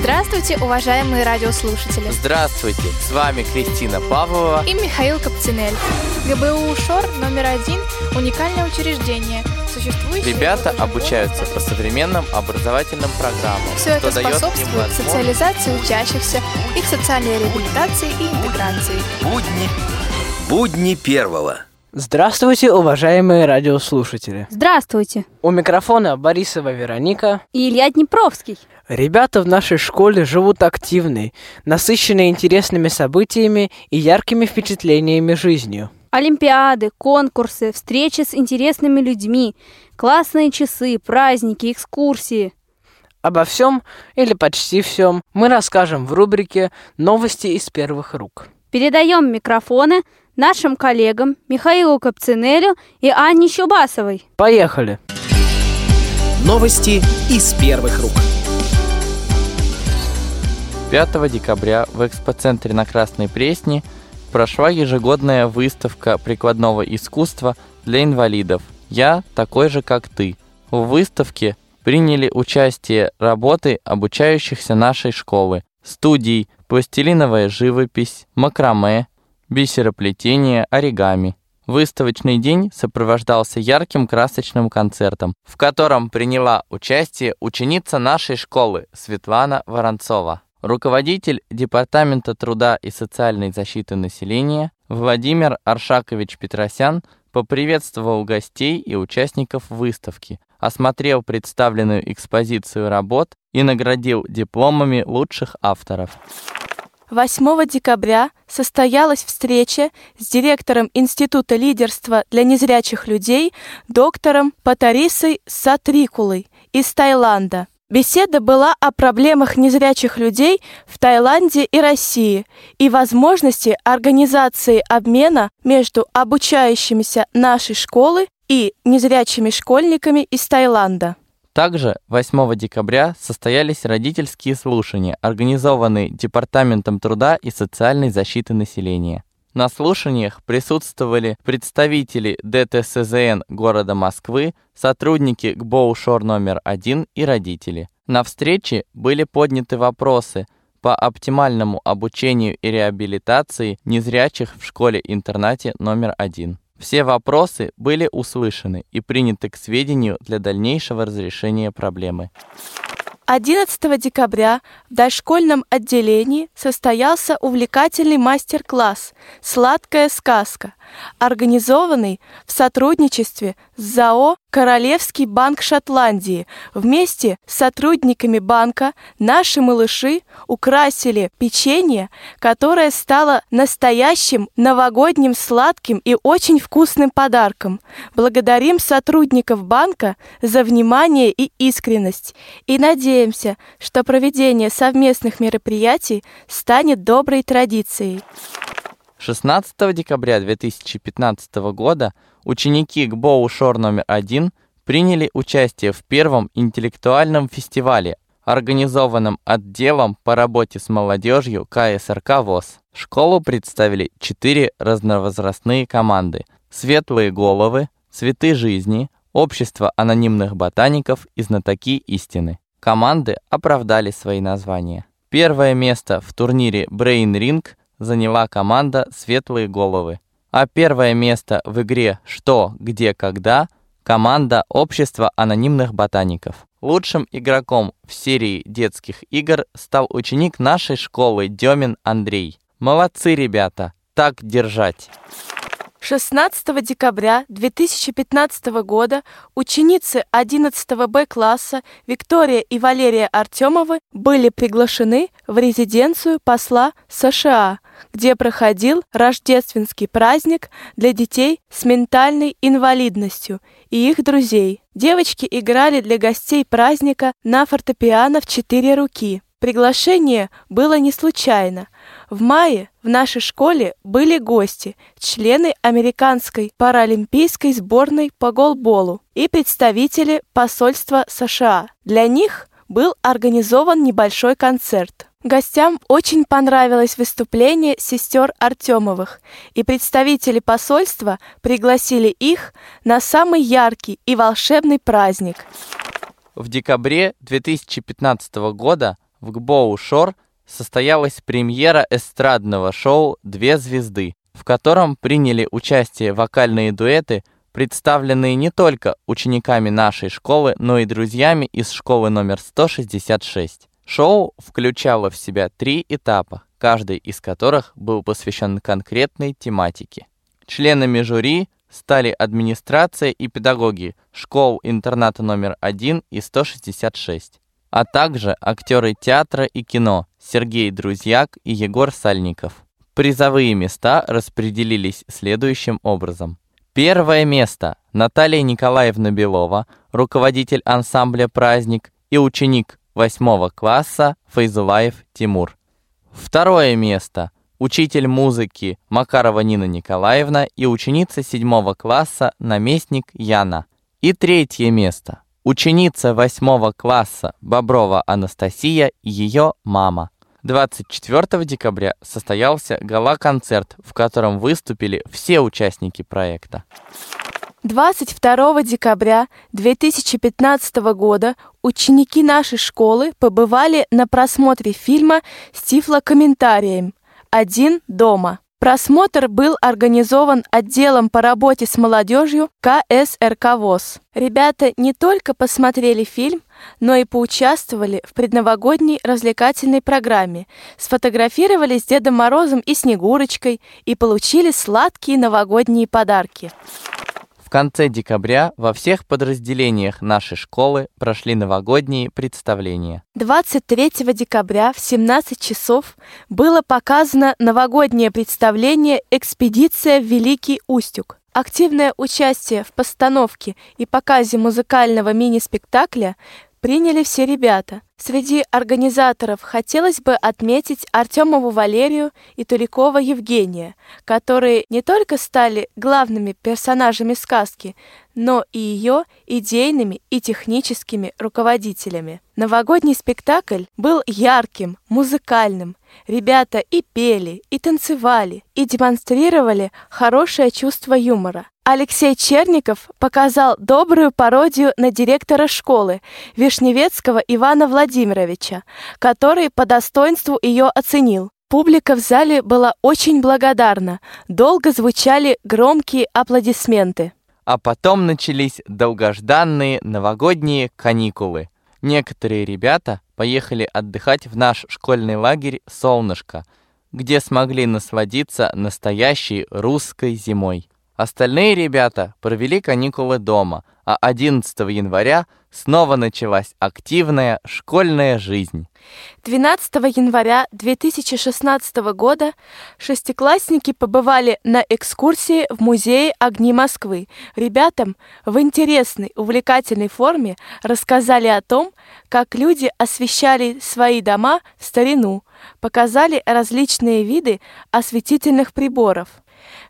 Здравствуйте, уважаемые радиослушатели! Здравствуйте! С вами Кристина Павлова и Михаил Капцинель. ГБУ ШОР номер один – уникальное учреждение, существующее... Ребята обучаются по современным образовательным программам, Все это способствует социализации учащихся, их социальной реабилитации и интеграции. Будни, будни первого. Здравствуйте, уважаемые радиослушатели. Здравствуйте. У микрофона Борисова Вероника и Илья Днепровский. Ребята в нашей школе живут активной, насыщенной интересными событиями и яркими впечатлениями жизнью. Олимпиады, конкурсы, встречи с интересными людьми, классные часы, праздники, экскурсии. Обо всем или почти всем мы расскажем в рубрике «Новости из первых рук». Передаем микрофоны нашим коллегам Михаилу Капцинелю и Анне Чубасовой. Поехали! Новости из первых рук. 5 декабря в экспоцентре на Красной Пресне прошла ежегодная выставка прикладного искусства для инвалидов «Я такой же, как ты». В выставке приняли участие работы обучающихся нашей школы, студий «Пластилиновая живопись», «Макраме», бисероплетение, оригами. Выставочный день сопровождался ярким красочным концертом, в котором приняла участие ученица нашей школы Светлана Воронцова. Руководитель Департамента труда и социальной защиты населения Владимир Аршакович Петросян поприветствовал гостей и участников выставки, осмотрел представленную экспозицию работ и наградил дипломами лучших авторов. 8 декабря состоялась встреча с директором Института лидерства для незрячих людей, доктором Патарисой Сатрикулой из Таиланда. Беседа была о проблемах незрячих людей в Таиланде и России и возможности организации обмена между обучающимися нашей школы и незрячими школьниками из Таиланда. Также 8 декабря состоялись родительские слушания, организованные Департаментом труда и социальной защиты населения. На слушаниях присутствовали представители ДТСЗН города Москвы, сотрудники ГБОУ ШОР номер 1 и родители. На встрече были подняты вопросы по оптимальному обучению и реабилитации незрячих в школе-интернате номер 1. Все вопросы были услышаны и приняты к сведению для дальнейшего разрешения проблемы. 11 декабря в дошкольном отделении состоялся увлекательный мастер-класс «Сладкая сказка», организованный в сотрудничестве с ЗАО «Королевский банк Шотландии». Вместе с сотрудниками банка наши малыши украсили печенье, которое стало настоящим новогодним сладким и очень вкусным подарком. Благодарим сотрудников банка за внимание и искренность и надеемся, что проведение совместных мероприятий станет доброй традицией. 16 декабря 2015 года ученики ГБОУ ШОР номер 1 приняли участие в первом интеллектуальном фестивале, организованном отделом по работе с молодежью КСРК ВОЗ. Школу представили четыре разновозрастные команды «Светлые головы», «Цветы жизни», «Общество анонимных ботаников» и «Знатоки истины». Команды оправдали свои названия. Первое место в турнире Brain Ring заняла команда «Светлые головы». А первое место в игре «Что, где, когда» команда «Общество анонимных ботаников». Лучшим игроком в серии детских игр стал ученик нашей школы Демин Андрей. Молодцы, ребята! Так держать! 16 декабря 2015 года ученицы 11 Б класса Виктория и Валерия Артемовы были приглашены в резиденцию посла США, где проходил рождественский праздник для детей с ментальной инвалидностью и их друзей. Девочки играли для гостей праздника на фортепиано в четыре руки. Приглашение было не случайно. В мае в нашей школе были гости, члены американской паралимпийской сборной по голболу и представители посольства США. Для них был организован небольшой концерт. Гостям очень понравилось выступление сестер Артемовых, и представители посольства пригласили их на самый яркий и волшебный праздник. В декабре 2015 года в ГБОУ «Шор» состоялась премьера эстрадного шоу «Две звезды», в котором приняли участие вокальные дуэты, представленные не только учениками нашей школы, но и друзьями из школы номер 166. Шоу включало в себя три этапа, каждый из которых был посвящен конкретной тематике. Членами жюри стали администрация и педагоги школ интерната номер 1 и 166, а также актеры театра и кино Сергей Друзьяк и Егор Сальников. Призовые места распределились следующим образом. Первое место Наталья Николаевна Белова, руководитель ансамбля «Праздник» и ученик 8 класса Файзулаев Тимур. Второе место учитель музыки Макарова Нина Николаевна и ученица 7 класса наместник Яна. И третье место ученица 8 класса Боброва Анастасия и ее мама. 24 декабря состоялся гала-концерт, в котором выступили все участники проекта. 22 декабря 2015 года ученики нашей школы побывали на просмотре фильма с тифлокомментарием «Один дома». Просмотр был организован отделом по работе с молодежью КСРК ВОЗ. Ребята не только посмотрели фильм, но и поучаствовали в предновогодней развлекательной программе, сфотографировались с Дедом Морозом и Снегурочкой и получили сладкие новогодние подарки. В конце декабря во всех подразделениях нашей школы прошли новогодние представления. 23 декабря в 17 часов было показано новогоднее представление «Экспедиция в Великий Устюг». Активное участие в постановке и показе музыкального мини-спектакля приняли все ребята. Среди организаторов хотелось бы отметить Артемову Валерию и Туликова Евгения, которые не только стали главными персонажами сказки, но и ее идейными и техническими руководителями. Новогодний спектакль был ярким, музыкальным. Ребята и пели, и танцевали, и демонстрировали хорошее чувство юмора. Алексей Черников показал добрую пародию на директора школы Вишневецкого Ивана Владимировича, который по достоинству ее оценил. Публика в зале была очень благодарна. Долго звучали громкие аплодисменты. А потом начались долгожданные новогодние каникулы. Некоторые ребята поехали отдыхать в наш школьный лагерь «Солнышко», где смогли насладиться настоящей русской зимой. Остальные ребята провели каникулы дома, а 11 января снова началась активная школьная жизнь. 12 января 2016 года шестиклассники побывали на экскурсии в музее «Огни Москвы». Ребятам в интересной, увлекательной форме рассказали о том, как люди освещали свои дома в старину, показали различные виды осветительных приборов –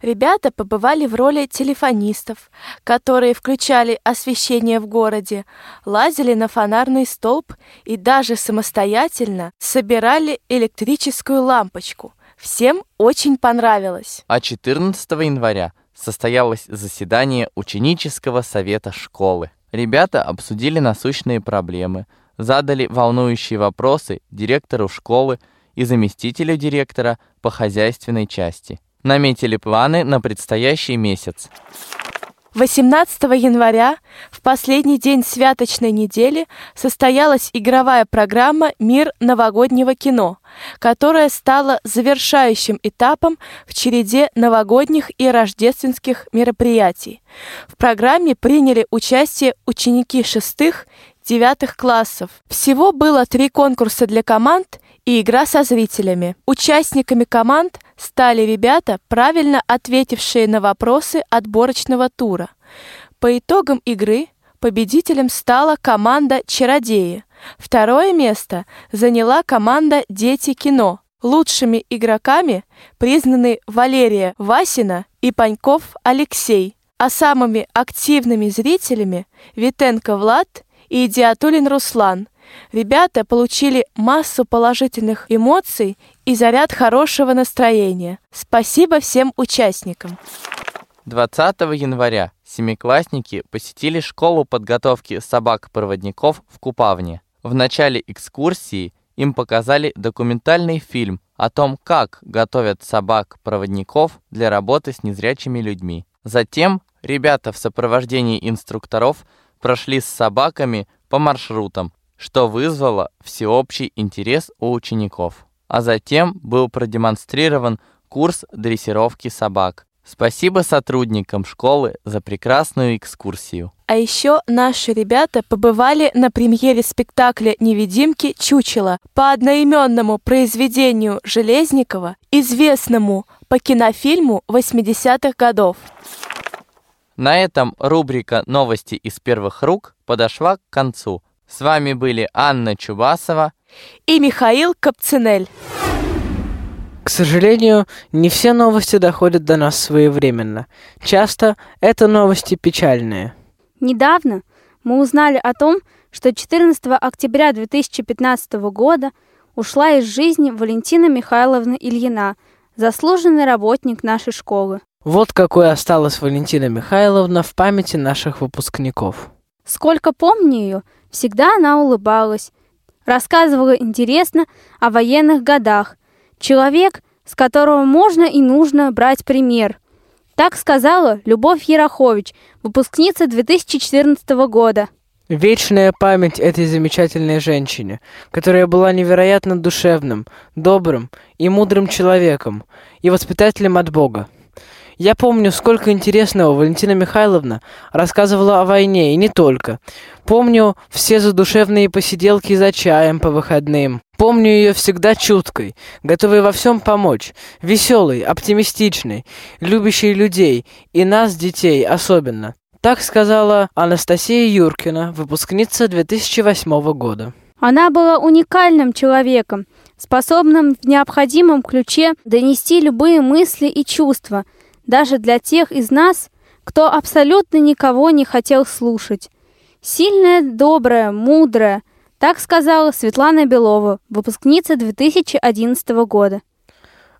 Ребята побывали в роли телефонистов, которые включали освещение в городе, лазили на фонарный столб и даже самостоятельно собирали электрическую лампочку. Всем очень понравилось. А 14 января состоялось заседание ученического совета школы. Ребята обсудили насущные проблемы, задали волнующие вопросы директору школы и заместителю директора по хозяйственной части – наметили планы на предстоящий месяц. 18 января, в последний день святочной недели, состоялась игровая программа «Мир новогоднего кино», которая стала завершающим этапом в череде новогодних и рождественских мероприятий. В программе приняли участие ученики шестых, девятых классов. Всего было три конкурса для команд и игра со зрителями. Участниками команд стали ребята, правильно ответившие на вопросы отборочного тура. По итогам игры победителем стала команда «Чародеи». Второе место заняла команда «Дети кино». Лучшими игроками признаны Валерия Васина и Паньков Алексей, а самыми активными зрителями – Витенко Влад и Идиатулин Руслан – Ребята получили массу положительных эмоций и заряд хорошего настроения. Спасибо всем участникам. 20 января семиклассники посетили школу подготовки собак-проводников в Купавне. В начале экскурсии им показали документальный фильм о том, как готовят собак-проводников для работы с незрячими людьми. Затем ребята в сопровождении инструкторов прошли с собаками по маршрутам, что вызвало всеобщий интерес у учеников. А затем был продемонстрирован курс дрессировки собак. Спасибо сотрудникам школы за прекрасную экскурсию. А еще наши ребята побывали на премьере спектакля «Невидимки. Чучело» по одноименному произведению Железникова, известному по кинофильму 80-х годов. На этом рубрика «Новости из первых рук» подошла к концу. С вами были Анна Чубасова и Михаил Капцинель. К сожалению, не все новости доходят до нас своевременно. Часто это новости печальные. Недавно мы узнали о том, что 14 октября 2015 года ушла из жизни Валентина Михайловна Ильина, заслуженный работник нашей школы. Вот какой осталась Валентина Михайловна в памяти наших выпускников. Сколько помню ее, всегда она улыбалась, рассказывала интересно о военных годах. Человек, с которого можно и нужно брать пример. Так сказала Любовь Ярохович, выпускница 2014 года. Вечная память этой замечательной женщине, которая была невероятно душевным, добрым и мудрым человеком и воспитателем от Бога. Я помню, сколько интересного Валентина Михайловна рассказывала о войне, и не только. Помню все задушевные посиделки за чаем по выходным. Помню ее всегда чуткой, готовой во всем помочь, веселой, оптимистичной, любящей людей, и нас, детей, особенно. Так сказала Анастасия Юркина, выпускница 2008 года. Она была уникальным человеком, способным в необходимом ключе донести любые мысли и чувства – даже для тех из нас, кто абсолютно никого не хотел слушать. Сильная, добрая, мудрая, так сказала Светлана Белова, выпускница 2011 года.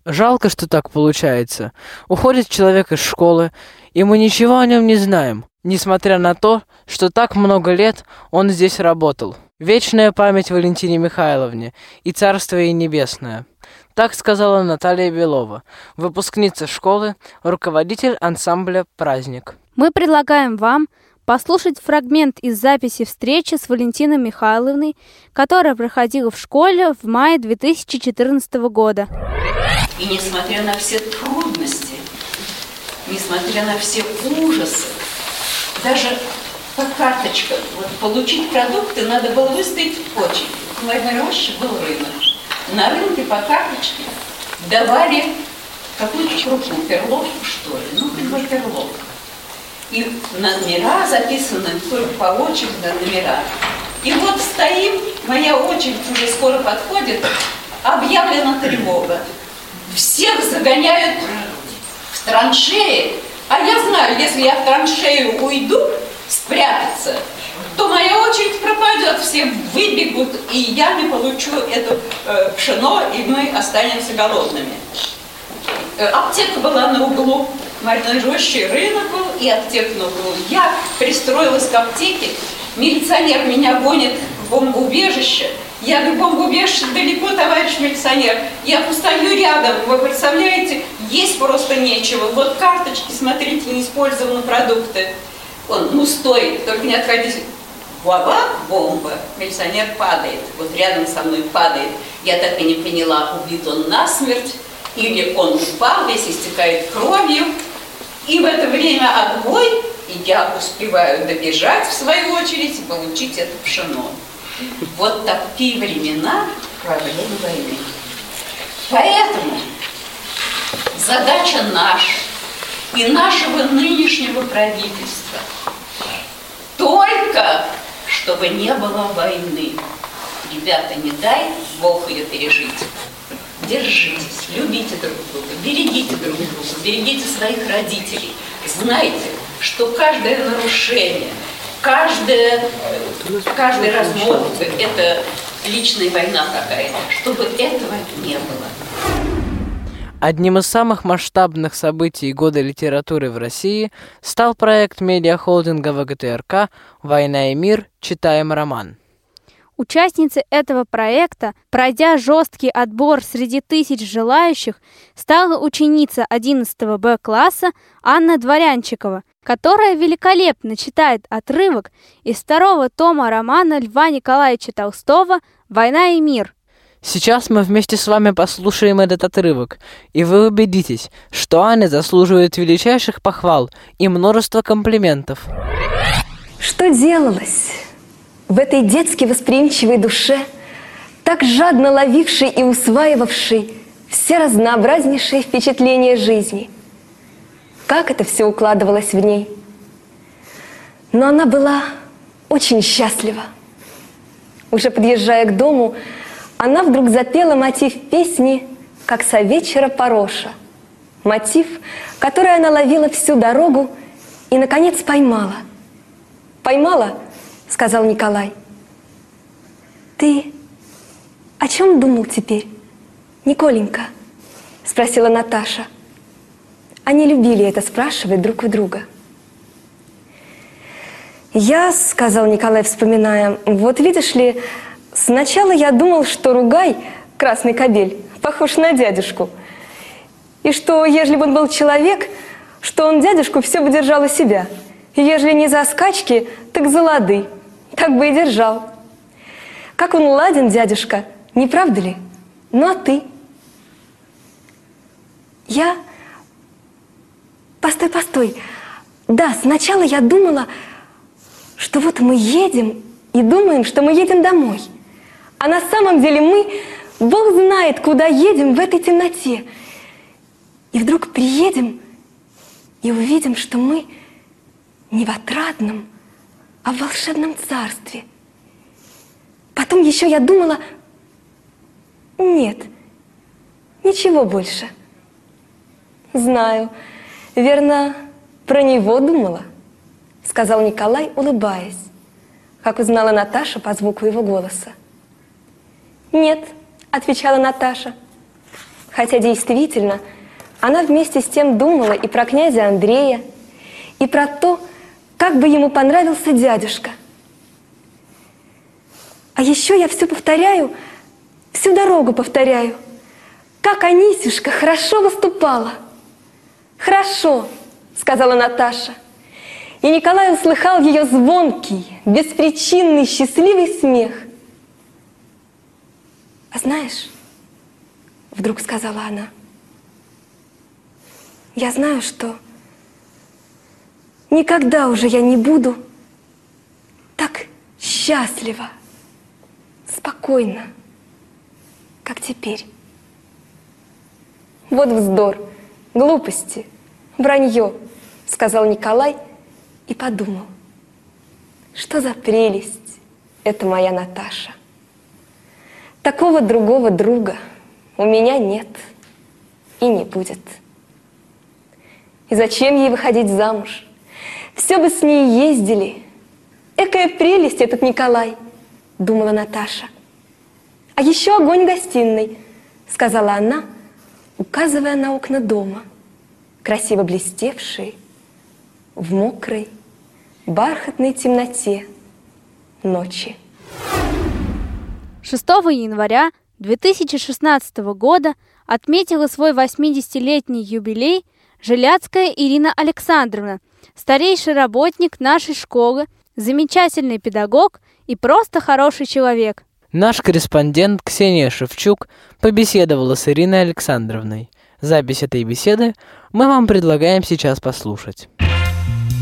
Жалко, что так получается. Уходит человек из школы, и мы ничего о нем не знаем, несмотря на то, что так много лет он здесь работал. Вечная память Валентине Михайловне и царство ей небесное. Так сказала Наталья Белова, выпускница школы, руководитель ансамбля «Праздник». Мы предлагаем вам послушать фрагмент из записи встречи с Валентиной Михайловной, которая проходила в школе в мае 2014 года. И несмотря на все трудности, несмотря на все ужасы, даже по карточкам, вот получить продукты надо было выстоять в очередь. В Владимир был рынок на рынке по карточке давали какую-то крупу, перловку, что ли, ну, как бы перловку. И номера записаны только по очереди на номера. И вот стоим, моя очередь уже скоро подходит, объявлена тревога. Всех загоняют в траншеи, а я знаю, если я в траншею уйду спрятаться, то моя очередь пропадет, все выбегут, и я не получу это э, пшено, и мы останемся голодными. Э, аптека была на углу, Рощи, рынок был, и аптека на углу. Я пристроилась к аптеке, милиционер меня гонит в бомбоубежище, я говорю, бомбоубежище далеко, товарищ милиционер. Я постою рядом, вы представляете, есть просто нечего. Вот карточки, смотрите, неиспользованные продукты. Он, ну стой, только не отходите баба, бомба, милиционер падает, вот рядом со мной падает. Я так и не поняла, убит он насмерть, или он упал, весь истекает кровью. И в это время отбой, и я успеваю добежать в свою очередь и получить это пшено. Вот такие времена проблемы войны. Поэтому задача наша и нашего нынешнего правительства только чтобы не было войны. Ребята, не дай Бог ее пережить. Держитесь, любите друг друга, берегите друг друга, берегите своих родителей. Знайте, что каждое нарушение, каждое, каждый развод – это личная война какая-то, чтобы этого не было. Одним из самых масштабных событий года литературы в России стал проект медиахолдинга ВГТРК «Война и мир. Читаем роман». Участницей этого проекта, пройдя жесткий отбор среди тысяч желающих, стала ученица 11 Б класса Анна Дворянчикова, которая великолепно читает отрывок из второго тома романа Льва Николаевича Толстого «Война и мир», Сейчас мы вместе с вами послушаем этот отрывок, и вы убедитесь, что Аня заслуживает величайших похвал и множества комплиментов. Что делалось в этой детски восприимчивой душе, так жадно ловившей и усваивавшей все разнообразнейшие впечатления жизни? Как это все укладывалось в ней? Но она была очень счастлива. Уже подъезжая к дому, она вдруг запела мотив песни «Как со вечера пороша». Мотив, который она ловила всю дорогу и, наконец, поймала. «Поймала?» — сказал Николай. «Ты о чем думал теперь, Николенька?» — спросила Наташа. Они любили это спрашивать друг у друга. «Я, — сказал Николай, вспоминая, — вот видишь ли, Сначала я думал, что Ругай, красный кобель, похож на дядюшку. И что, ежели бы он был человек, что он дядюшку все бы держал у себя. И ежели не за скачки, так за лады. Так бы и держал. Как он ладен, дядюшка, не правда ли? Ну а ты? Я... Постой, постой. Да, сначала я думала, что вот мы едем и думаем, что мы едем домой – а на самом деле мы, Бог знает, куда едем в этой темноте. И вдруг приедем и увидим, что мы не в отрадном, а в волшебном царстве. Потом еще я думала, нет, ничего больше. Знаю, верно, про него думала, сказал Николай, улыбаясь, как узнала Наташа по звуку его голоса. «Нет», — отвечала Наташа. Хотя действительно, она вместе с тем думала и про князя Андрея, и про то, как бы ему понравился дядюшка. А еще я все повторяю, всю дорогу повторяю, как Анисюшка хорошо выступала. «Хорошо», — сказала Наташа. И Николай услыхал ее звонкий, беспричинный, счастливый смех. «А знаешь, — вдруг сказала она, — я знаю, что никогда уже я не буду так счастлива, спокойно, как теперь. Вот вздор, глупости, вранье, сказал Николай и подумал, что за прелесть это моя Наташа. Такого другого друга у меня нет и не будет. И зачем ей выходить замуж? Все бы с ней ездили. Экая прелесть этот Николай, думала Наташа. А еще огонь гостиной, сказала она, указывая на окна дома, красиво блестевшие в мокрой, бархатной темноте ночи. 6 января 2016 года отметила свой 80-летний юбилей Желяцкая Ирина Александровна, старейший работник нашей школы, замечательный педагог и просто хороший человек. Наш корреспондент Ксения Шевчук побеседовала с Ириной Александровной. Запись этой беседы мы вам предлагаем сейчас послушать.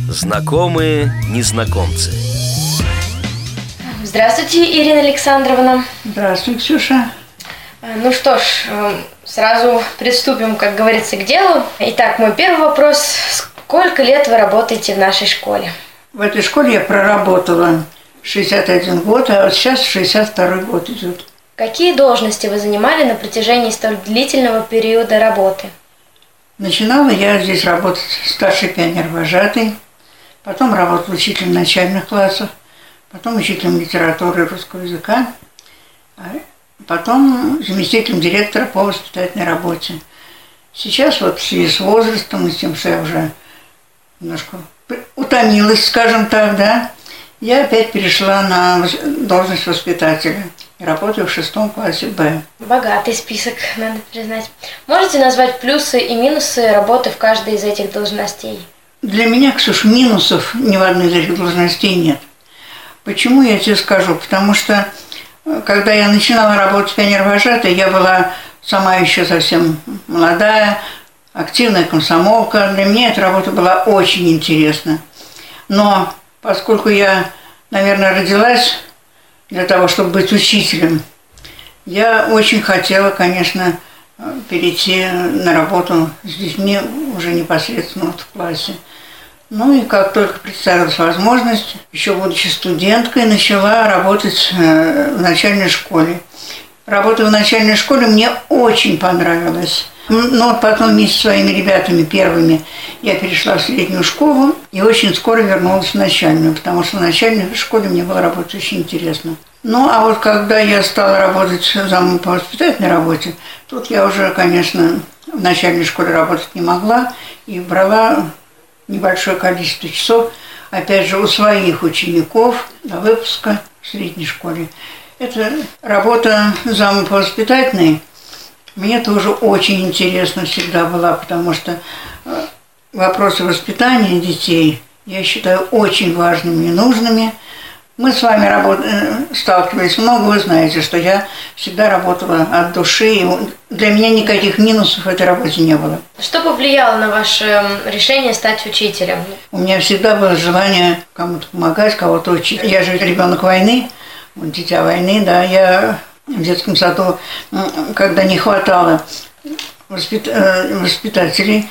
Знакомые незнакомцы. Здравствуйте, Ирина Александровна. Здравствуй, Ксюша. Э, ну что ж, э, сразу приступим, как говорится, к делу. Итак, мой первый вопрос. Сколько лет вы работаете в нашей школе? В этой школе я проработала 61 год, а вот сейчас 62 год идет. Какие должности вы занимали на протяжении столь длительного периода работы? Начинала я здесь работать старший пионер-вожатый, потом работала учителем начальных классов, потом учителем литературы и русского языка, а потом заместителем директора по воспитательной работе. Сейчас вот в связи с возрастом и с тем, что я уже немножко утомилась, скажем так, да, я опять перешла на должность воспитателя. Работаю в шестом классе Б. Богатый список, надо признать. Можете назвать плюсы и минусы работы в каждой из этих должностей? Для меня, Ксюш, минусов ни в одной из этих должностей нет. Почему я тебе скажу? Потому что э, когда я начинала работать пионер-вожатой, я была сама еще совсем молодая, активная комсомолка. Для меня эта работа была очень интересна. Но поскольку я, наверное, родилась для того, чтобы быть учителем, я очень хотела, конечно, перейти на работу с детьми уже непосредственно вот в классе. Ну и как только представилась возможность, еще будучи студенткой, начала работать э, в начальной школе. Работа в начальной школе мне очень понравилась. Но потом вместе с своими ребятами первыми я перешла в среднюю школу и очень скоро вернулась в начальную, потому что в начальной школе мне было работать очень интересно. Ну, а вот когда я стала работать замом по воспитательной работе, тут я уже, конечно, в начальной школе работать не могла и брала небольшое количество часов, опять же, у своих учеников до выпуска в средней школе. Это работа зама по воспитательной мне тоже очень интересно всегда была, потому что э, вопросы воспитания детей я считаю очень важными и нужными. Мы с вами работ... Э, сталкивались много, вы знаете, что я всегда работала от души, и для меня никаких минусов в этой работе не было. Что повлияло на ваше решение стать учителем? У меня всегда было желание кому-то помогать, кого-то учить. Я же ребенок войны, дитя войны, да, я в детском саду, когда не хватало э, воспитателей,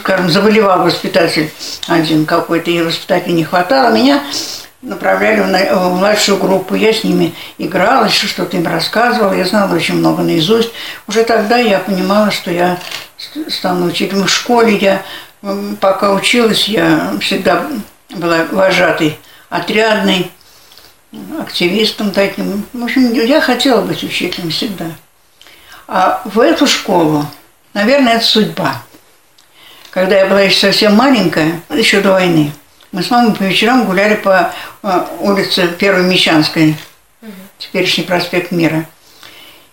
скажем, заболевал воспитатель один какой-то, и воспитателей не хватало, меня направляли в младшую группу. Я с ними играла, что-то им рассказывала, я знала очень много наизусть. Уже тогда я понимала, что я стану учителем. В школе я, пока училась, я всегда была вожатой отрядной, активистом таким. В общем, я хотела быть учителем всегда. А в эту школу, наверное, это судьба. Когда я была еще совсем маленькая, еще до войны, мы с мамой по вечерам гуляли по э, улице Первой Мещанской, теперешний проспект Мира.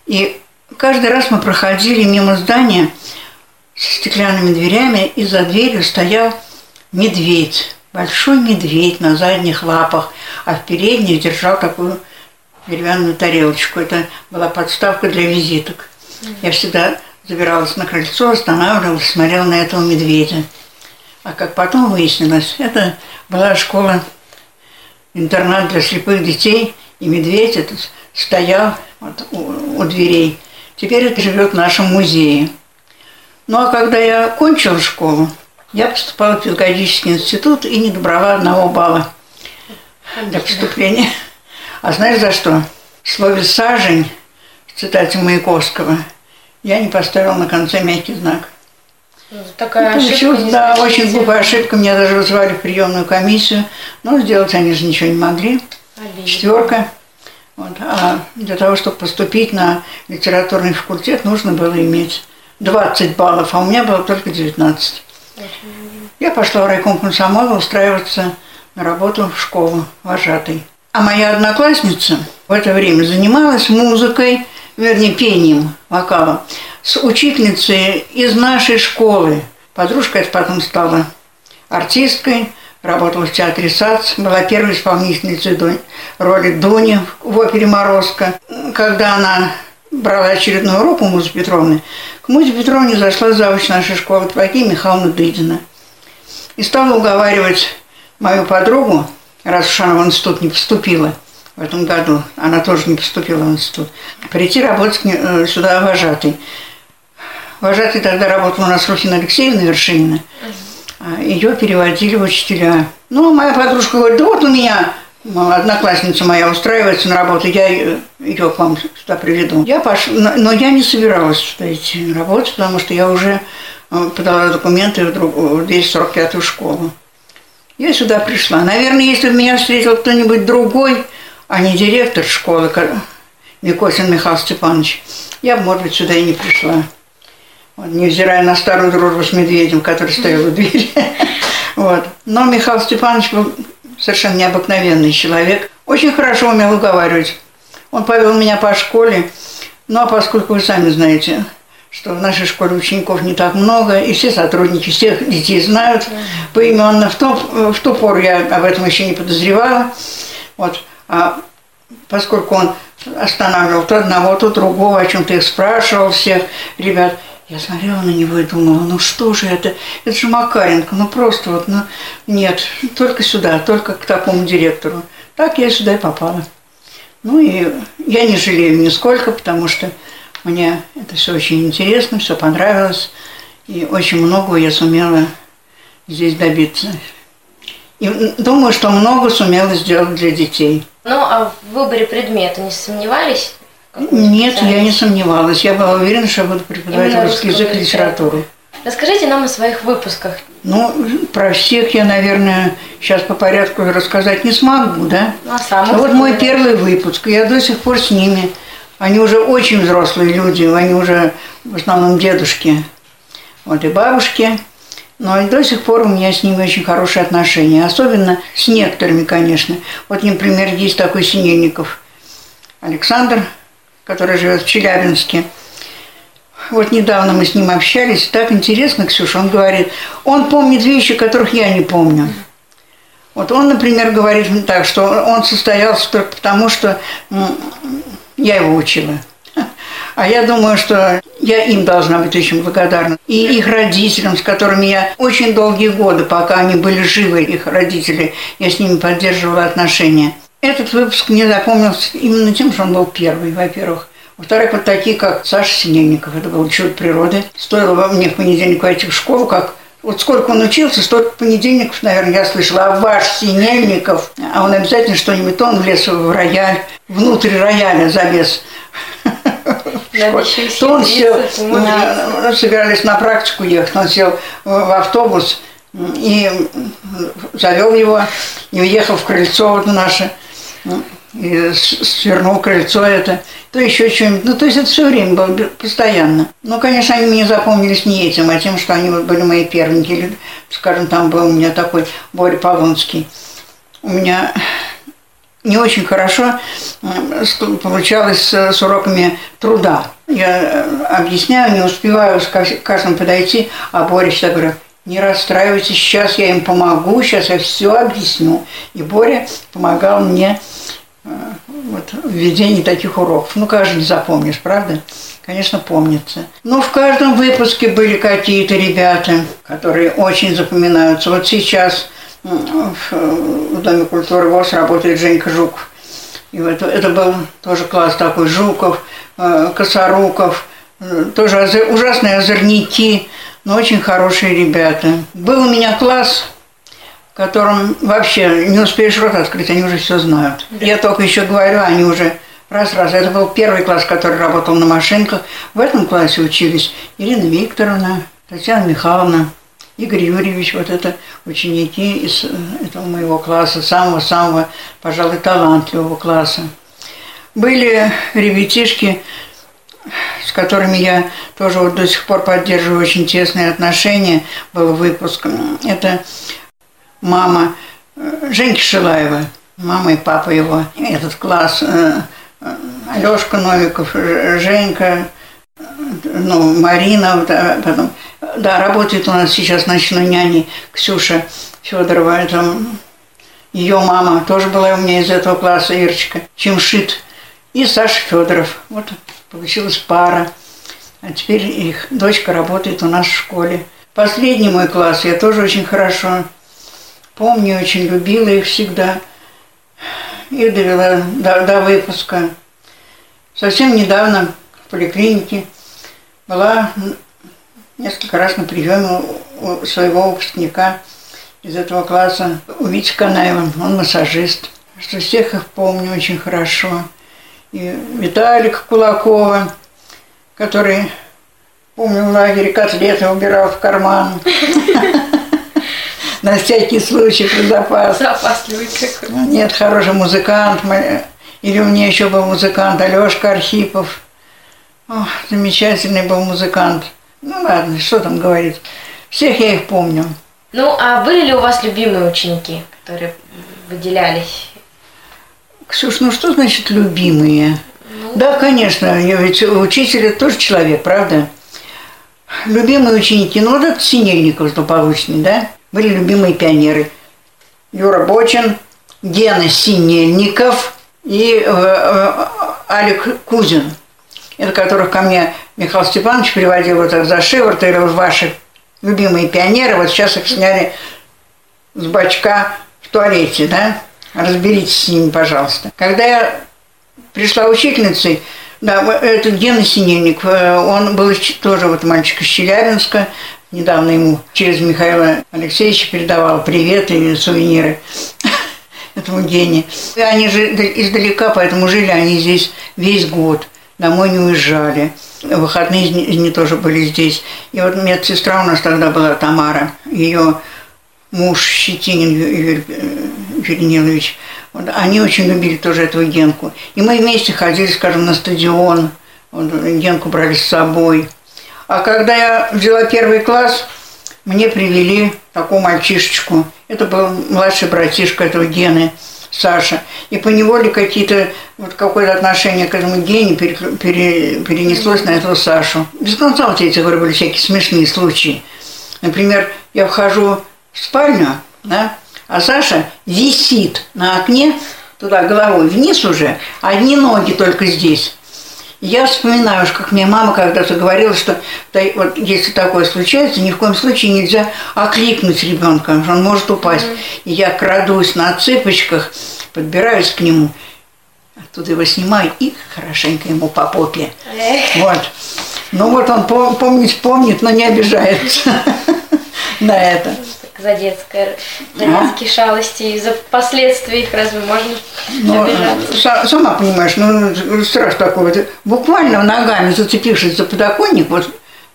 И каждый раз мы проходили мимо здания со стеклянными дверями, и за дверью стоял медведь большой медведь на задних лапах, а в передних держал такую деревянную тарелочку. Это была подставка для визиток. Я всегда забиралась на крыльцо, останавливалась, смотрела на этого медведя. А как потом выяснилось, это была школа, интернат для слепых детей, и медведь этот стоял вот у, у дверей. Теперь это живет в нашем музее. Ну а когда я кончила школу, я поступала в педагогический институт и не добрала одного балла для поступления. А знаешь за что? В слове «сажень» в цитате Маяковского я не поставила на конце мягкий знак. Такая и получилась, да, очень глупая ошибка. Меня даже вызывали в приемную комиссию. Но сделать они же ничего не могли. Обидно. Четверка. Вот. А для того, чтобы поступить на литературный факультет, нужно было иметь 20 баллов, а у меня было только 19. Я пошла в райком комсомола устраиваться на работу в школу вожатой. А моя одноклассница в это время занималась музыкой, вернее, пением, вокалом, с учительницей из нашей школы. Подружка эта потом стала артисткой, работала в театре САЦ, была первой исполнительницей роли Дуни в опере «Морозко». Когда она брала очередной урок у Музы Петровны, к Музе Петровне зашла завуч нашей школы Твоки Михайловна Дыдина и стала уговаривать мою подругу, раз уж она в институт не поступила в этом году, она тоже не поступила в институт, прийти работать э, сюда вожатой. Вожатой тогда работала у нас Рухина Алексеевна Вершинина. А ее переводили в учителя. Ну, моя подружка говорит, да вот у меня одноклассница моя устраивается на работу, я ее к вам сюда приведу. Я пошла, но я не собиралась сюда идти работать, потому что я уже э, подала документы в, друг, в 245-ю школу. Я сюда пришла. Наверное, если бы меня встретил кто-нибудь другой, а не директор школы Микосин Михаил Степанович, я бы, может быть, сюда и не пришла. Невзирая на старую дружбу с медведем, который стоял у двери. Вот. Но Михаил Степанович был совершенно необыкновенный человек. Очень хорошо умел уговаривать. Он повел меня по школе. Ну, а поскольку вы сами знаете, что в нашей школе учеников не так много, и все сотрудники всех детей знают поименно. В ту, в ту пору я об этом еще не подозревала. Вот. А поскольку он останавливал то одного, то другого, о чем-то их спрашивал всех ребят, я смотрела на него и думала, ну что же это, это же Макаренко, ну просто вот, ну нет, только сюда, только к такому директору. Так я сюда и попала. Ну и я не жалею нисколько, потому что мне это все очень интересно, все понравилось. И очень многого я сумела здесь добиться. И думаю, что много сумела сделать для детей. Ну, а в выборе предмета не сомневались? Нет, я не сомневалась. Я была уверена, что буду преподавать Именно русский язык и литературу. Расскажите нам о своих выпусках. Ну, про всех я, наверное, сейчас по порядку рассказать не смогу, да? Ну, а самый вот мой первый выпуск, я до сих пор с ними. Они уже очень взрослые люди, они уже в основном дедушки, вот и бабушки. Но и до сих пор у меня с ними очень хорошие отношения, особенно с некоторыми, конечно. Вот, например, есть такой Синельников Александр, который живет в Челябинске. Вот недавно мы с ним общались, так интересно, Ксюша, он говорит, он помнит вещи, которых я не помню. Вот он, например, говорит так, что он состоялся только потому, что я его учила. А я думаю, что я им должна быть очень благодарна. И их родителям, с которыми я очень долгие годы, пока они были живы, их родители, я с ними поддерживала отношения. Этот выпуск мне запомнился именно тем, что он был первый, во-первых. Во-вторых, вот такие, как Саша Синельников, это был чудо природы. Стоило мне в понедельник войти в школу, как вот сколько он учился, столько понедельников, наверное, я слышала, а ваш Синельников, а он обязательно что-нибудь, то он влез в рояль, внутрь рояля залез. То он сел, ну, собирались на практику ехать, он сел в автобус и завел его, и уехал в крыльцо вот наше, и свернул крыльцо это то еще что-нибудь. Ну, то есть это все время было постоянно. Ну, конечно, они мне запомнились не этим, а тем, что они вот были мои первенькие. Или, скажем, там был у меня такой Боря Полонский. У меня не очень хорошо получалось с уроками труда. Я э, объясняю, не успеваю к каждому подойти, а Боря всегда говорит, не расстраивайтесь, сейчас я им помогу, сейчас я все объясню. И Боря помогал мне э, вот, введении таких уроков. Ну, же не запомнишь, правда? Конечно, помнится. Но в каждом выпуске были какие-то ребята, которые очень запоминаются. Вот сейчас в Доме культуры ВОЗ работает Женька Жуков. И это, это был тоже класс такой Жуков, э, Косоруков, э, тоже ужасные озорники, но очень хорошие ребята. Был у меня класс которым вообще не успеешь рот открыть, они уже все знают. Я только еще говорю, они уже раз-раз. Это был первый класс, который работал на машинках. В этом классе учились Ирина Викторовна, Татьяна Михайловна, Игорь Юрьевич, вот это ученики из э, этого моего класса, самого-самого, пожалуй, талантливого класса. Были ребятишки, с которыми я тоже вот до сих пор поддерживаю очень тесные отношения. Был выпуск. Это мама э, Женьки Шилаева, мама и папа его, этот класс, э, Алешка Новиков, Женька, ну, Марина, да, потом, да, работает у нас сейчас ночной няней Ксюша Федорова, это ее мама тоже была у меня из этого класса, Ирочка, Чемшит, и Саша Федоров. Вот получилась пара. А теперь их дочка работает у нас в школе. Последний мой класс я тоже очень хорошо Помню, очень любила их всегда. И довела до, до выпуска. Совсем недавно поликлинике была несколько раз на приеме у своего выпускника из этого класса, у Вити Канаева, он массажист. Что всех их помню очень хорошо. И Виталик Кулакова, который, помню, в лагере котлеты убирал в карман. на всякий случай, про запас. Запасливый какой. Ну, нет, хороший музыкант. Или у меня еще был музыкант Алешка Архипов. О, замечательный был музыкант. Ну ладно, что там говорить. Всех я их помню. Ну, а были ли у вас любимые ученики, которые выделялись? Ксюш, ну что значит любимые? Ну... Да, конечно, ведь учитель это тоже человек, правда? Любимые ученики, ну вот это Синельников злополучный, да? Были любимые пионеры. Юра Бочин, Гена Синельников и э, э, Алик Кузин. Это которых ко мне Михаил Степанович приводил вот так за шиворот, или ваши любимые пионеры, вот сейчас их сняли с бачка в туалете, да? Разберитесь с ними, пожалуйста. Когда я пришла учительницей, да, это Гена Синельник, э, он был тоже вот мальчик из Челябинска, недавно ему через Михаила Алексеевича передавал привет и сувениры этому Гене. Они же издалека, поэтому жили они здесь весь год, домой не уезжали. Выходные они тоже были здесь. И вот медсестра у нас тогда была Тамара, ее муж Щетинин Юрий Ференилович, вот, они очень любили тоже эту Генку. И мы вместе ходили, скажем, на стадион, вот, Генку брали с собой. А когда я взяла первый класс, мне привели такую мальчишечку. Это был младший братишка этого Гены, Саша. И по неволе какие-то, вот какое-то отношение к этому Гене пере, пере, перенеслось на этого Сашу. Без конца вот эти, говорю, были всякие смешные случаи. Например, я вхожу в спальню, да, а Саша висит на окне, туда головой вниз уже, одни ноги только здесь. Я вспоминаю, как мне мама когда-то говорила, что вот если такое случается, ни в коем случае нельзя окликнуть ребенка, он может упасть. Mm-hmm. И я крадусь на цыпочках, подбираюсь к нему, оттуда его снимаю и хорошенько ему по попе. Вот. Ну вот он помнит, помнит, но не обижается на это за детское, за а? детские шалости и за последствия их разве можно ну, обижаться? Сама понимаешь, ну страх такой вот, буквально ногами зацепившись за подоконник, вот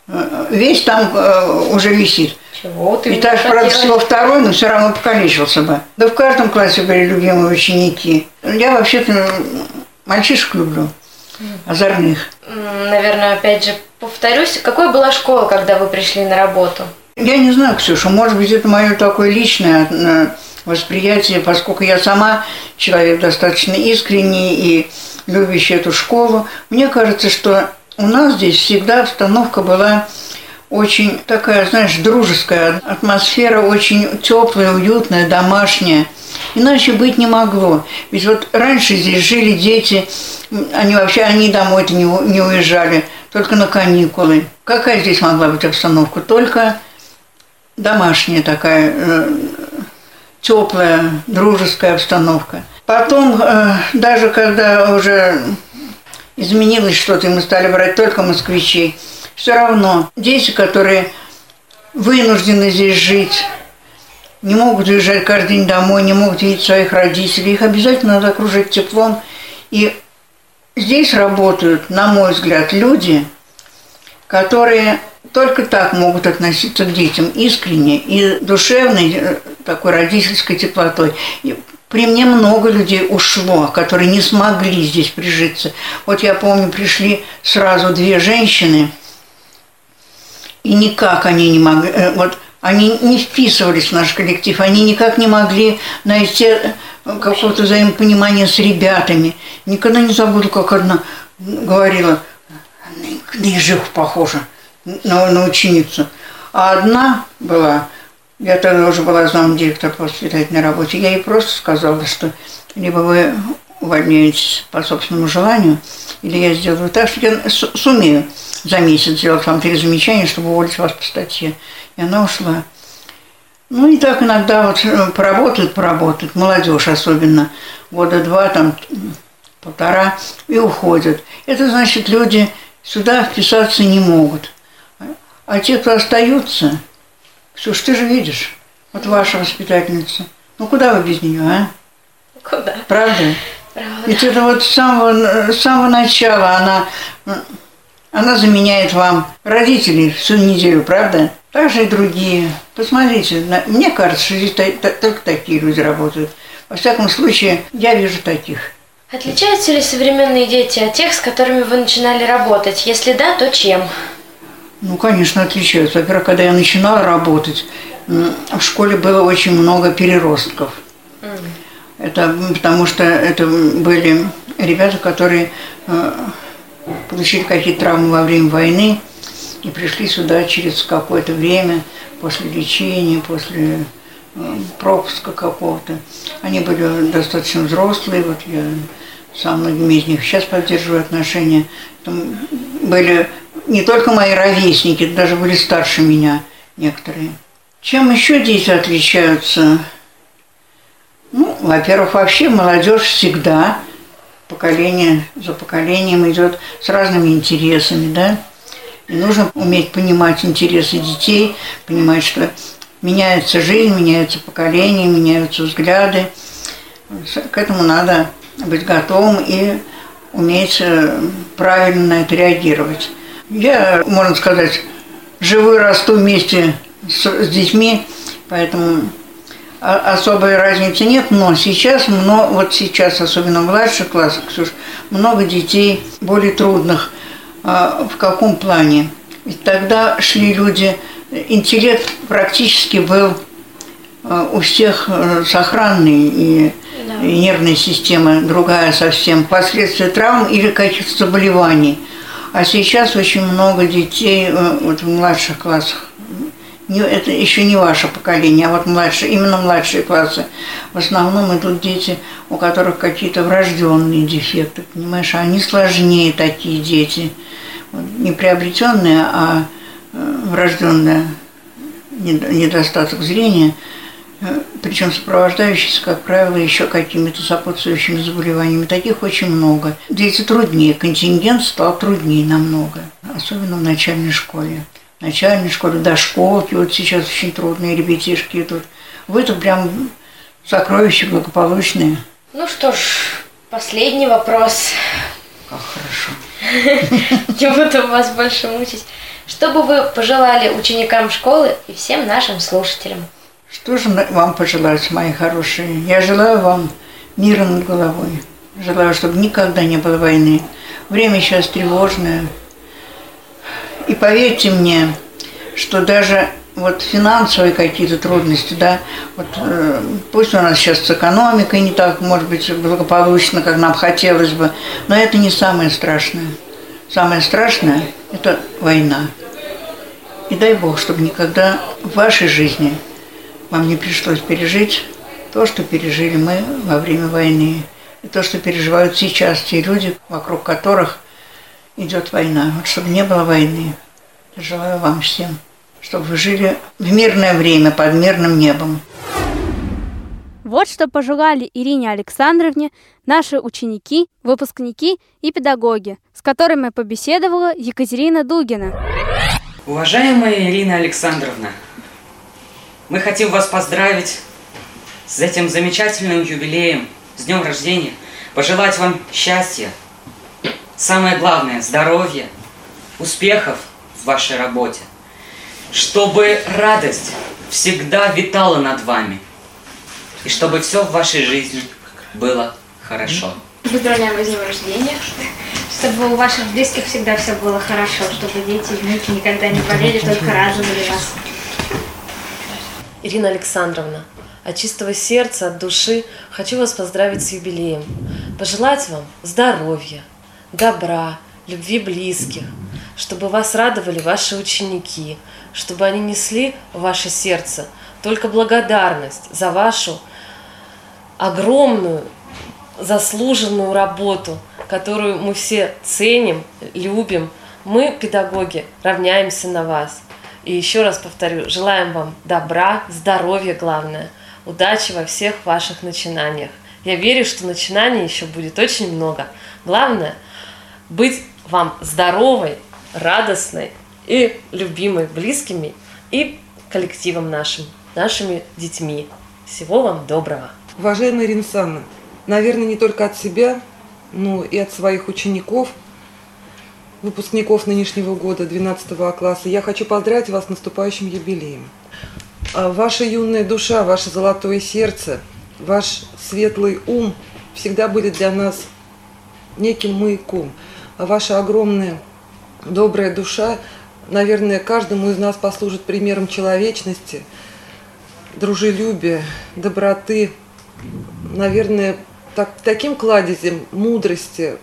э, весь там э, уже висит. Чего ты И так, правда, всего второй, но все равно покалечился бы. Да в каждом классе были любимые ученики. Я вообще-то мальчишек люблю, озорных. Наверное, опять же, повторюсь, какой была школа, когда вы пришли на работу? Я не знаю, Ксюша, может быть, это мое такое личное э, восприятие, поскольку я сама человек достаточно искренний и любящий эту школу. Мне кажется, что у нас здесь всегда обстановка была очень такая, знаешь, дружеская, атмосфера очень теплая, уютная, домашняя. Иначе быть не могло. Ведь вот раньше здесь жили дети, они вообще, они домой-то не, не уезжали, только на каникулы. Какая здесь могла быть обстановка? Только домашняя такая э, теплая, дружеская обстановка. Потом, э, даже когда уже изменилось что-то, и мы стали брать только москвичей, все равно дети, которые вынуждены здесь жить, не могут уезжать каждый день домой, не могут видеть своих родителей, их обязательно надо окружить теплом. И здесь работают, на мой взгляд, люди, которые только так могут относиться к детям искренне и душевной э, такой родительской теплотой. И при мне много людей ушло, которые не смогли здесь прижиться. Вот я помню, пришли сразу две женщины, и никак они не могли, э, вот они не вписывались в наш коллектив, они никак не могли найти э, какого-то взаимопонимания с ребятами. Никогда не забуду, как одна говорила, на ежих похожа на, на ученицу. А одна была, я тогда уже была замдиректора по воспитательной работе, я ей просто сказала, что либо вы увольняетесь по собственному желанию, или я сделаю так, что я сумею за месяц сделать вам три замечания, чтобы уволить вас по статье. И она ушла. Ну и так иногда вот э, поработают, поработают, молодежь особенно, года два, там полтора, и уходят. Это значит, люди сюда вписаться не могут. А те, кто остаются, Ксюш, ты же видишь, вот ваша воспитательница, ну куда вы без нее, а? Куда? Правда? Правда. Ведь это вот с самого, с самого начала она, она заменяет вам родителей всю неделю, правда? Так же и другие. Посмотрите, мне кажется, что здесь только такие люди работают. Во всяком случае, я вижу таких. Отличаются ли современные дети от тех, с которыми вы начинали работать? Если да, то чем? Ну, конечно, отличаются. Во-первых, когда я начинала работать, в школе было очень много переростков. Это потому что это были ребята, которые э, получили какие-то травмы во время войны и пришли сюда через какое-то время, после лечения, после э, пропуска какого-то. Они были достаточно взрослые, вот я со многими из них сейчас поддерживаю отношения. Там были не только мои ровесники, даже были старше меня некоторые. Чем еще дети отличаются? Ну, во-первых, вообще молодежь всегда поколение за поколением идет с разными интересами, да. И нужно уметь понимать интересы детей, понимать, что меняется жизнь, меняется поколение, меняются взгляды. К этому надо быть готовым и уметь э, правильно на это реагировать. Я, можно сказать, живу и расту вместе с, с детьми, поэтому особой разницы нет, но сейчас, но вот сейчас, особенно в младших классах, Ксюш, много детей более трудных. А, в каком плане? Ведь тогда шли люди, интеллект практически был а, у всех э, сохранный, и, да. и нервная система другая совсем, последствия травм или каких-то заболеваний. А сейчас очень много детей э, вот в младших классах это еще не ваше поколение, а вот младшие, именно младшие классы. В основном идут дети, у которых какие-то врожденные дефекты, понимаешь, а они сложнее такие дети. Не приобретенные, а э, врожденные недостаток зрения, причем сопровождающийся, как правило, еще какими-то сопутствующими заболеваниями. Таких очень много. Дети труднее, контингент стал труднее намного, особенно в начальной школе начальной школе, дошколки, вот сейчас очень трудные ребятишки идут. Вы тут прям сокровища благополучные. Ну что ж, последний вопрос. Как хорошо. Не буду вас больше мучить. Что бы вы пожелали ученикам школы и всем нашим слушателям? Что же вам пожелать, мои хорошие? Я желаю вам мира над головой. Желаю, чтобы никогда не было войны. Время сейчас тревожное, и поверьте мне, что даже вот финансовые какие-то трудности, да, вот э, пусть у нас сейчас с экономикой не так, может быть, благополучно, как нам хотелось бы, но это не самое страшное. Самое страшное – это война. И дай Бог, чтобы никогда в вашей жизни вам не пришлось пережить то, что пережили мы во время войны, и то, что переживают сейчас те люди, вокруг которых идет война. Вот чтобы не было войны. Желаю вам всем, чтобы вы жили в мирное время под мирным небом. Вот что пожелали Ирине Александровне наши ученики, выпускники и педагоги, с которыми побеседовала Екатерина Дугина. Уважаемая Ирина Александровна, мы хотим вас поздравить с этим замечательным юбилеем, с днем рождения, пожелать вам счастья, Самое главное – здоровье, успехов в вашей работе. Чтобы радость всегда витала над вами. И чтобы все в вашей жизни было хорошо. Поздравляем вас с днем рождения. Чтобы у ваших близких всегда все было хорошо. Чтобы дети и внуки никогда не болели, только радовали вас. Ирина Александровна, от чистого сердца, от души хочу вас поздравить с юбилеем. Пожелать вам здоровья, добра, любви близких, чтобы вас радовали ваши ученики, чтобы они несли в ваше сердце только благодарность за вашу огромную заслуженную работу, которую мы все ценим, любим. Мы, педагоги, равняемся на вас. И еще раз повторю, желаем вам добра, здоровья главное, удачи во всех ваших начинаниях. Я верю, что начинаний еще будет очень много. Главное – быть вам здоровой, радостной и любимой близкими и коллективом нашим, нашими детьми. Всего вам доброго. Уважаемая Александровна, наверное, не только от себя, но и от своих учеников, выпускников нынешнего года 12 класса, я хочу поздравить вас с наступающим юбилеем. А ваша юная душа, ваше золотое сердце, ваш светлый ум всегда были для нас неким маяком – ваша огромная добрая душа наверное, каждому из нас послужит примером человечности, дружелюбия, доброты, наверное, так, таким кладезем мудрости,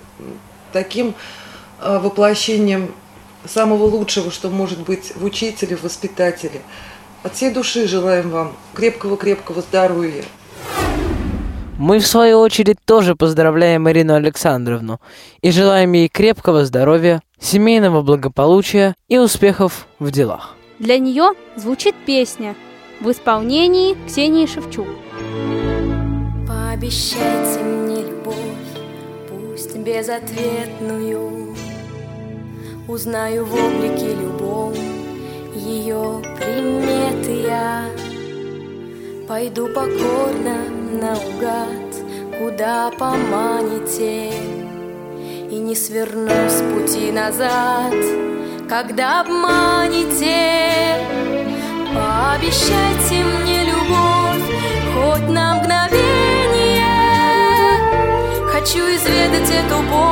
таким воплощением самого лучшего, что может быть в учителе, в воспитателе. От всей души желаем вам крепкого-крепкого здоровья. Мы, в свою очередь, тоже поздравляем Ирину Александровну и желаем ей крепкого здоровья, семейного благополучия и успехов в делах. Для нее звучит песня в исполнении Ксении Шевчук. Пообещайте мне любовь, пусть безответную, Узнаю в облике любом ее приметы я. Пойду покорно наугад, куда поманите, И не сверну с пути назад, когда обманете. Пообещайте мне любовь, хоть на мгновение. Хочу изведать эту боль,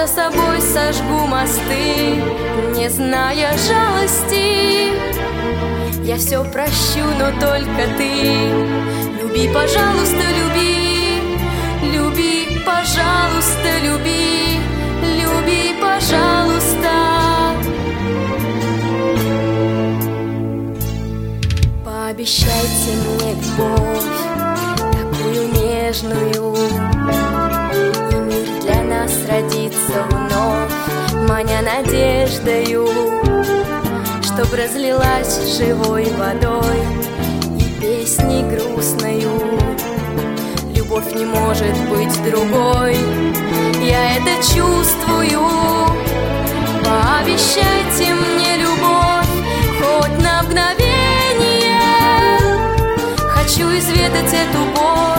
за собой сожгу мосты, не зная жалости. Я все прощу, но только ты. Люби, пожалуйста, люби Люби, пожалуйста, люби Люби, пожалуйста. Пообещайте мне любовь Такую нежную И мир для нас родится вновь Маня надеждою Чтоб разлилась живой водой И песней грустною. Любовь не может быть другой. Я это чувствую. Пообещайте мне любовь Хоть на мгновение. Хочу изведать эту боль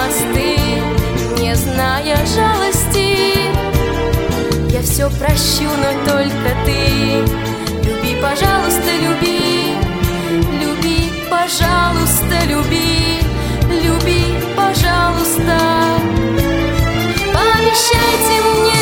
мосты Не зная жалости. Я все прощу, но только ты. Люби, пожалуйста, люби. Люби, пожалуйста, люби. Люби, пожалуйста. Пообещайте мне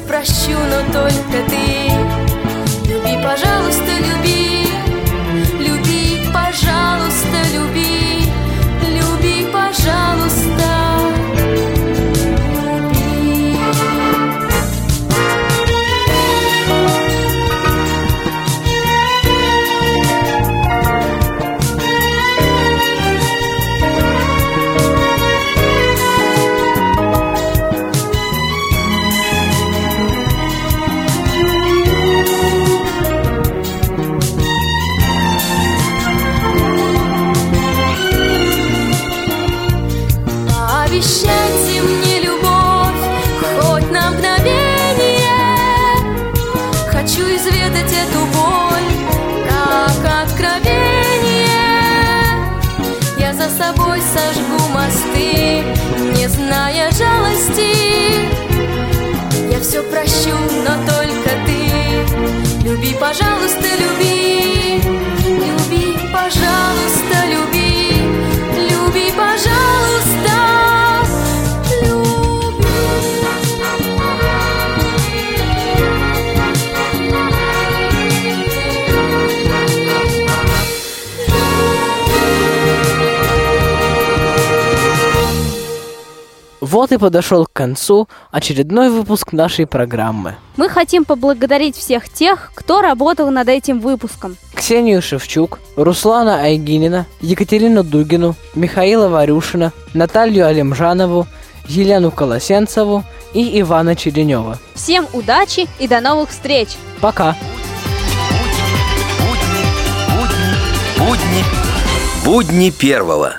прощу, но только ты Люби, пожалуйста, люби, люби, пожалуйста, люби, люби, пожалуйста. Вот и подошел к концу очередной выпуск нашей программы. Мы хотим поблагодарить всех тех, кто работал над этим выпуском. Ксению Шевчук, Руслана Айгинина, Екатерину Дугину, Михаила Варюшина, Наталью Алимжанову, Елену Колосенцеву и Ивана Черенева. Всем удачи и до новых встреч! Пока! Будни первого.